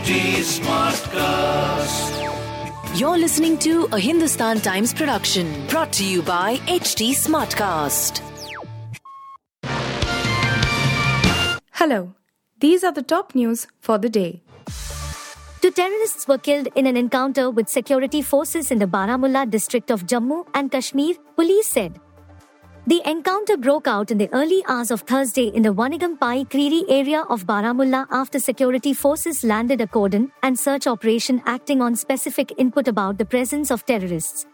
HT Smartcast. You're listening to a Hindustan Times production brought to you by HT Smartcast. Hello, these are the top news for the day. Two terrorists were killed in an encounter with security forces in the Baramulla district of Jammu and Kashmir, police said. The encounter broke out in the early hours of Thursday in the Wanigam Kriri area of Baramulla after security forces landed a cordon and search operation acting on specific input about the presence of terrorists.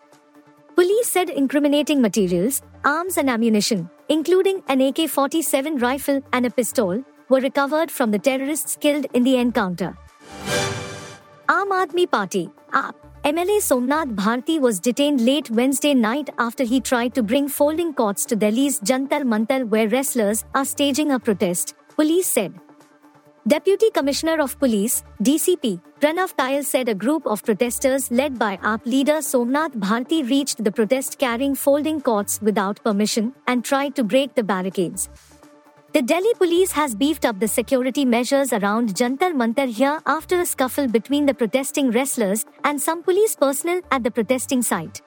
Police said incriminating materials, arms and ammunition, including an AK 47 rifle and a pistol, were recovered from the terrorists killed in the encounter. Aam Aadmi Party, AAP, MLA Somnath Bharti was detained late Wednesday night after he tried to bring folding courts to Delhi's Jantar Mantar where wrestlers are staging a protest, police said. Deputy Commissioner of Police, DCP, Pranav Tayal said a group of protesters led by AAP leader Somnath Bharti reached the protest carrying folding courts without permission and tried to break the barricades. The Delhi police has beefed up the security measures around Jantar Mantar here after a scuffle between the protesting wrestlers and some police personnel at the protesting site.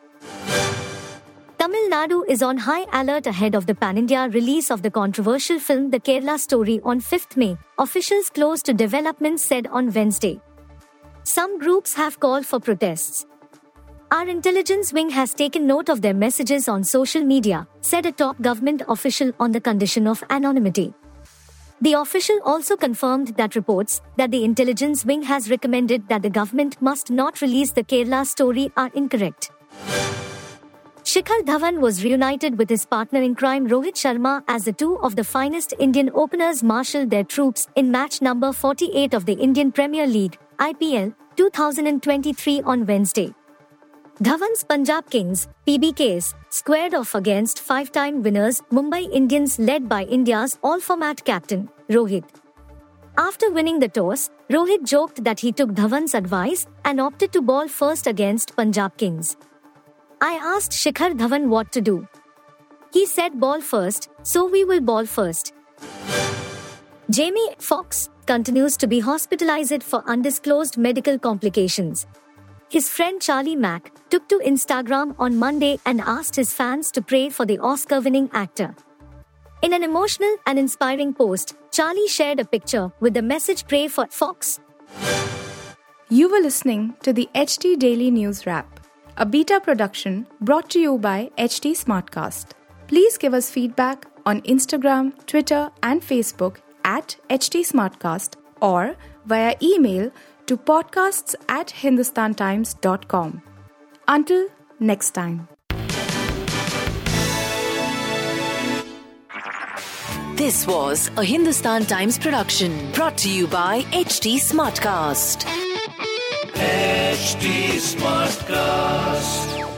Tamil Nadu is on high alert ahead of the pan India release of the controversial film The Kerala Story on 5th May, officials close to developments said on Wednesday. Some groups have called for protests. Our intelligence wing has taken note of their messages on social media, said a top government official on the condition of anonymity. The official also confirmed that reports that the intelligence wing has recommended that the government must not release the Kerala story are incorrect. Shikhar Dhawan was reunited with his partner in crime Rohit Sharma as the two of the finest Indian openers marshaled their troops in match number 48 of the Indian Premier League, IPL, 2023 on Wednesday. Dhawan's Punjab Kings, PBKs, squared off against five time winners Mumbai Indians led by India's all format captain, Rohit. After winning the toss, Rohit joked that he took Dhawan's advice and opted to bowl first against Punjab Kings. I asked Shikhar Dhawan what to do. He said ball first, so we will ball first. Jamie Foxx continues to be hospitalized for undisclosed medical complications. His friend Charlie Mack took to Instagram on Monday and asked his fans to pray for the Oscar winning actor. In an emotional and inspiring post, Charlie shared a picture with the message Pray for Fox. You were listening to the HT Daily News Wrap, a beta production brought to you by HT Smartcast. Please give us feedback on Instagram, Twitter, and Facebook at HT Smartcast or via email to podcasts at hindustantimes.com. Until next time. This was a Hindustan Times production brought to you by HT Smartcast. HT Smartcast.